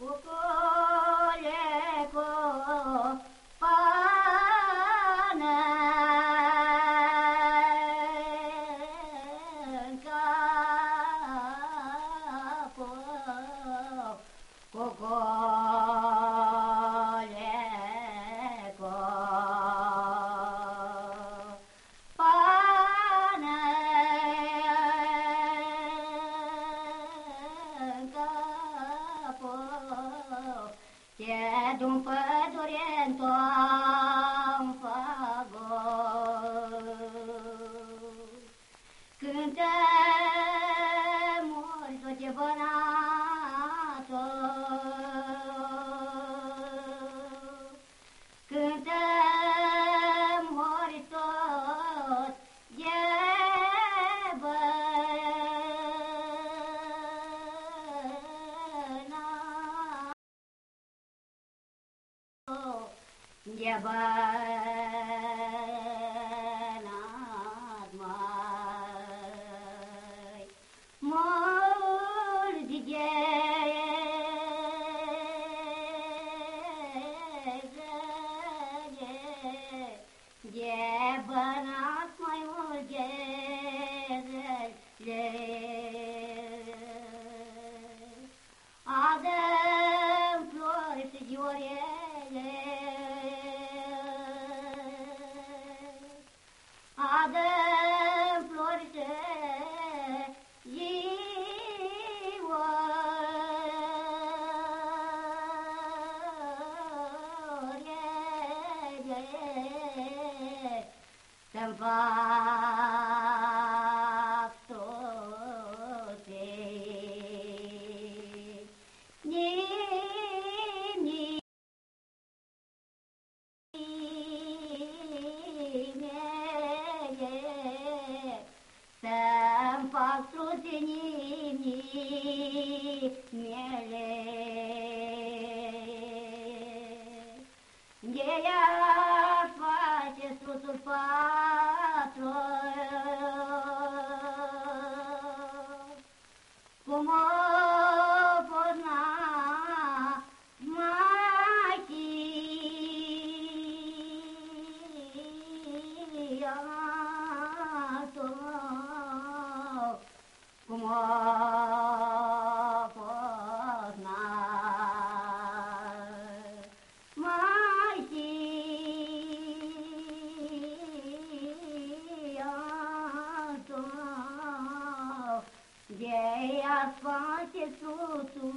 哥哥，哥哥，把那家破，哥哥。E dun pădure în toam fagor Cântă mult de băna Cebel atmay Mor Cebel судьба в топе. сам по труде 也呀，放献出足。